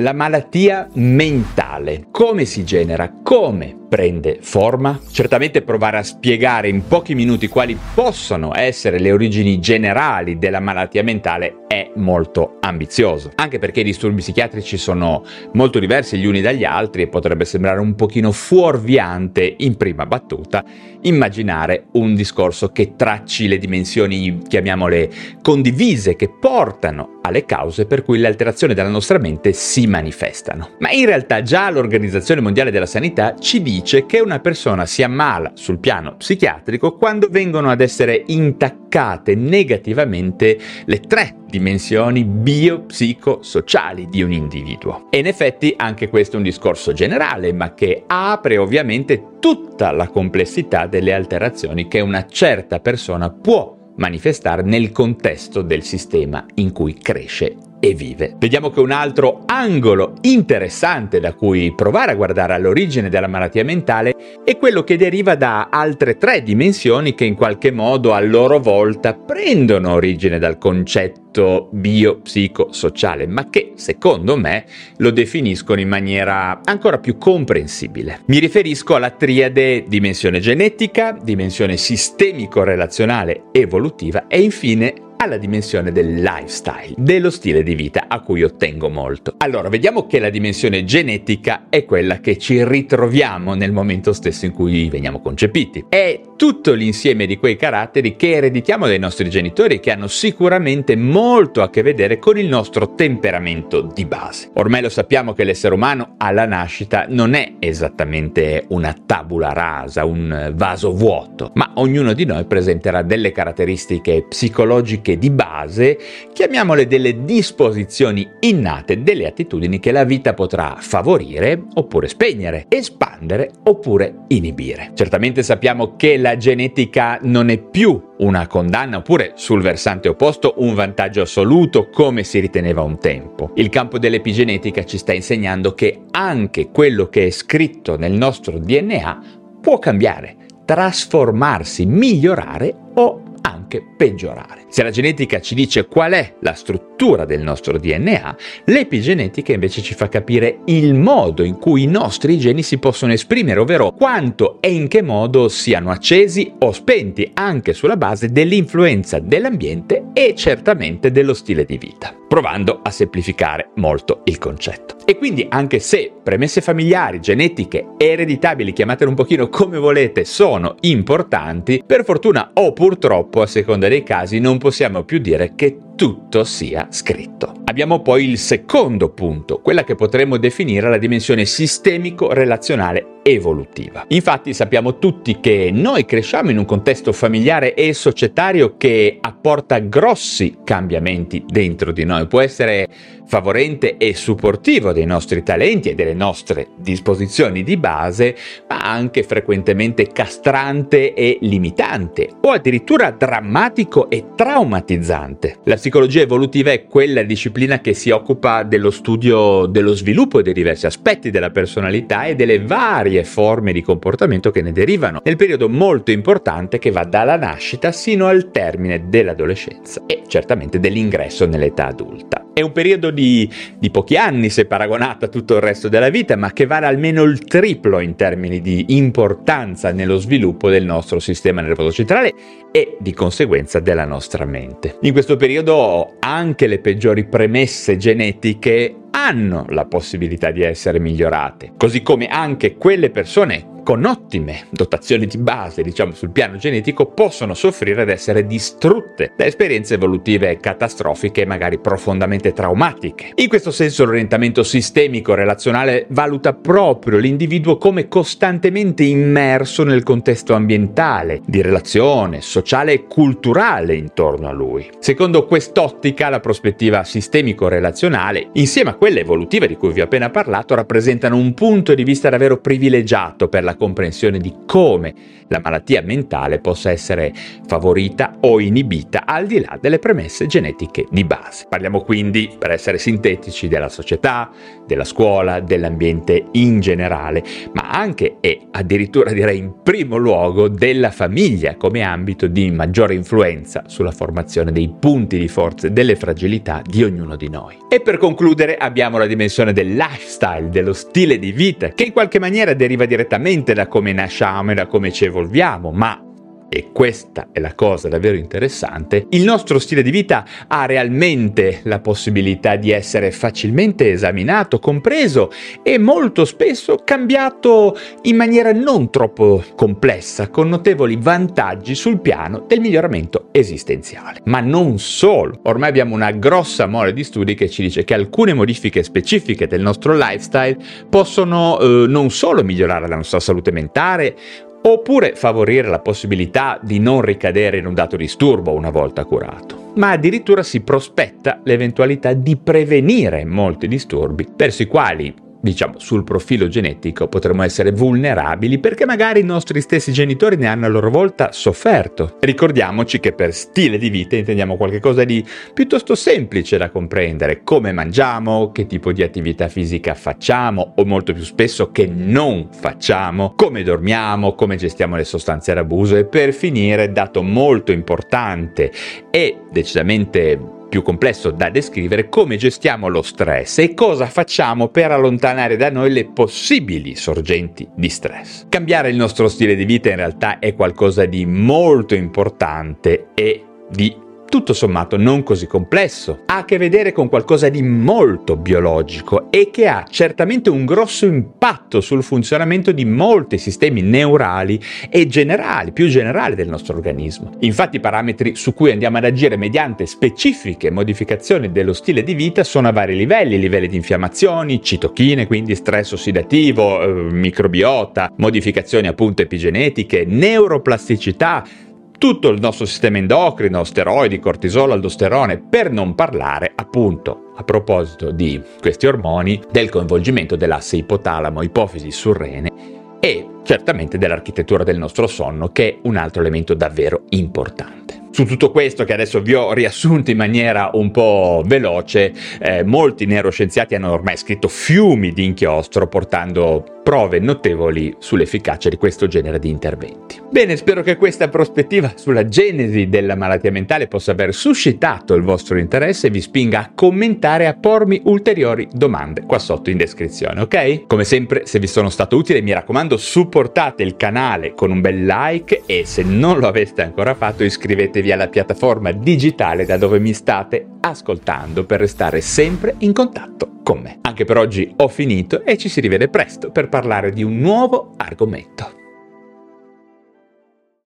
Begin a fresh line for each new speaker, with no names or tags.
La malattia mentale, come si genera, come prende forma? Certamente provare a spiegare in pochi minuti quali possono essere le origini generali della malattia mentale è molto ambizioso, anche perché i disturbi psichiatrici sono molto diversi gli uni dagli altri e potrebbe sembrare un pochino fuorviante in prima battuta immaginare un discorso che tracci le dimensioni, chiamiamole condivise, che portano alle cause per cui le alterazioni della nostra mente si manifestano. Ma in realtà già l'Organizzazione Mondiale della Sanità ci dice che una persona si ammala sul piano psichiatrico quando vengono ad essere intaccate negativamente le tre dimensioni biopsicosociali di un individuo. E in effetti anche questo è un discorso generale, ma che apre ovviamente tutta la complessità delle alterazioni che una certa persona può manifestare nel contesto del sistema in cui cresce e vive. Vediamo che un altro angolo interessante da cui provare a guardare all'origine della malattia mentale è quello che deriva da altre tre dimensioni che in qualche modo a loro volta prendono origine dal concetto biopsicosociale, ma che secondo me lo definiscono in maniera ancora più comprensibile. Mi riferisco alla triade dimensione genetica, dimensione sistemico-relazionale evolutiva e infine alla dimensione del lifestyle, dello stile di vita a cui ottengo molto. Allora, vediamo che la dimensione genetica è quella che ci ritroviamo nel momento stesso in cui veniamo concepiti. È tutto l'insieme di quei caratteri che ereditiamo dai nostri genitori e che hanno sicuramente molto a che vedere con il nostro temperamento di base. Ormai lo sappiamo che l'essere umano alla nascita non è esattamente una tabula rasa, un vaso vuoto, ma ognuno di noi presenterà delle caratteristiche psicologiche che di base chiamiamole delle disposizioni innate, delle attitudini che la vita potrà favorire oppure spegnere, espandere oppure inibire. Certamente sappiamo che la genetica non è più una condanna oppure sul versante opposto un vantaggio assoluto come si riteneva un tempo. Il campo dell'epigenetica ci sta insegnando che anche quello che è scritto nel nostro DNA può cambiare, trasformarsi, migliorare o anche peggiorare. Se la genetica ci dice qual è la struttura del nostro DNA, l'epigenetica invece ci fa capire il modo in cui i nostri geni si possono esprimere, ovvero quanto e in che modo siano accesi o spenti, anche sulla base dell'influenza dell'ambiente e certamente dello stile di vita, provando a semplificare molto il concetto. E quindi anche se premesse familiari, genetiche, ereditabili, chiamatele un pochino come volete, sono importanti, per fortuna o purtroppo a seconda dei casi non possiamo più dire che tutto sia scritto. Abbiamo poi il secondo punto, quella che potremmo definire la dimensione sistemico-relazionale evolutiva. Infatti sappiamo tutti che noi cresciamo in un contesto familiare e societario che apporta grossi cambiamenti dentro di noi, può essere favorente e supportivo dei nostri talenti e delle nostre disposizioni di base, ma anche frequentemente castrante e limitante o addirittura drammatico e traumatizzante. La psicologia evolutiva è quella disciplina che si occupa dello studio dello sviluppo dei diversi aspetti della personalità e delle varie forme di comportamento che ne derivano, nel periodo molto importante che va dalla nascita sino al termine dell'adolescenza e certamente dell'ingresso nell'età adulta. È un periodo di, di, pochi anni se paragonato a tutto il resto della vita, ma che vale almeno il triplo in termini di importanza nello sviluppo del nostro sistema nervoso centrale e di conseguenza della nostra mente. In questo periodo anche le peggiori premesse genetiche hanno la possibilità di essere migliorate, così come anche quelle persone con ottime dotazioni di base, diciamo sul piano genetico, possono soffrire ed essere distrutte da esperienze evolutive catastrofiche e magari profondamente traumatiche. In questo senso l'orientamento sistemico relazionale valuta proprio l'individuo come costantemente immerso nel contesto ambientale, di relazione, sociale e culturale intorno a lui. Secondo quest'ottica la prospettiva sistemico-relazionale, insieme a quella evolutiva di cui vi ho appena parlato, rappresentano un punto di vista davvero privilegiato per la comprensione di come la malattia mentale possa essere favorita o inibita al di là delle premesse genetiche di base. Parliamo quindi, per essere sintetici, della società, della scuola, dell'ambiente in generale, ma anche e addirittura direi in primo luogo della famiglia come ambito di maggiore influenza sulla formazione dei punti di forza e delle fragilità di ognuno di noi. E per concludere abbiamo la dimensione del lifestyle, dello stile di vita, che in qualche maniera deriva direttamente da come nasciamo e da come ci evolviamo, ma e questa è la cosa davvero interessante, il nostro stile di vita ha realmente la possibilità di essere facilmente esaminato, compreso e molto spesso cambiato in maniera non troppo complessa, con notevoli vantaggi sul piano del miglioramento esistenziale. Ma non solo, ormai abbiamo una grossa mole di studi che ci dice che alcune modifiche specifiche del nostro lifestyle possono eh, non solo migliorare la nostra salute mentale, oppure favorire la possibilità di non ricadere in un dato disturbo una volta curato, ma addirittura si prospetta l'eventualità di prevenire molti disturbi verso i quali diciamo, sul profilo genetico potremmo essere vulnerabili perché magari i nostri stessi genitori ne hanno a loro volta sofferto. Ricordiamoci che per stile di vita intendiamo qualcosa di piuttosto semplice da comprendere, come mangiamo, che tipo di attività fisica facciamo o molto più spesso che non facciamo, come dormiamo, come gestiamo le sostanze d'abuso e per finire, dato molto importante e decisamente più complesso da descrivere come gestiamo lo stress e cosa facciamo per allontanare da noi le possibili sorgenti di stress. Cambiare il nostro stile di vita in realtà è qualcosa di molto importante e di tutto sommato non così complesso, ha a che vedere con qualcosa di molto biologico e che ha certamente un grosso impatto sul funzionamento di molti sistemi neurali e generali, più generali del nostro organismo. Infatti i parametri su cui andiamo ad agire mediante specifiche modificazioni dello stile di vita sono a vari livelli, livelli di infiammazioni, citochine, quindi stress ossidativo, eh, microbiota, modificazioni appunto epigenetiche, neuroplasticità, tutto il nostro sistema endocrino, steroidi, cortisolo, aldosterone, per non parlare appunto a proposito di questi ormoni del coinvolgimento dell'asse ipotalamo, ipofisi surrene e certamente dell'architettura del nostro sonno che è un altro elemento davvero importante. Su tutto questo che adesso vi ho riassunto in maniera un po' veloce, eh, molti neuroscienziati hanno ormai scritto fiumi di inchiostro portando prove notevoli sull'efficacia di questo genere di interventi. Bene, spero che questa prospettiva sulla genesi della malattia mentale possa aver suscitato il vostro interesse e vi spinga a commentare e a pormi ulteriori domande qua sotto in descrizione, ok? Come sempre, se vi sono stato utile, mi raccomando, supportate il canale con un bel like e se non lo aveste ancora fatto, iscrivetevi alla piattaforma digitale da dove mi state ascoltando per restare sempre in contatto con me. Anche per oggi ho finito e ci si rivede presto per parlare di un nuovo argomento.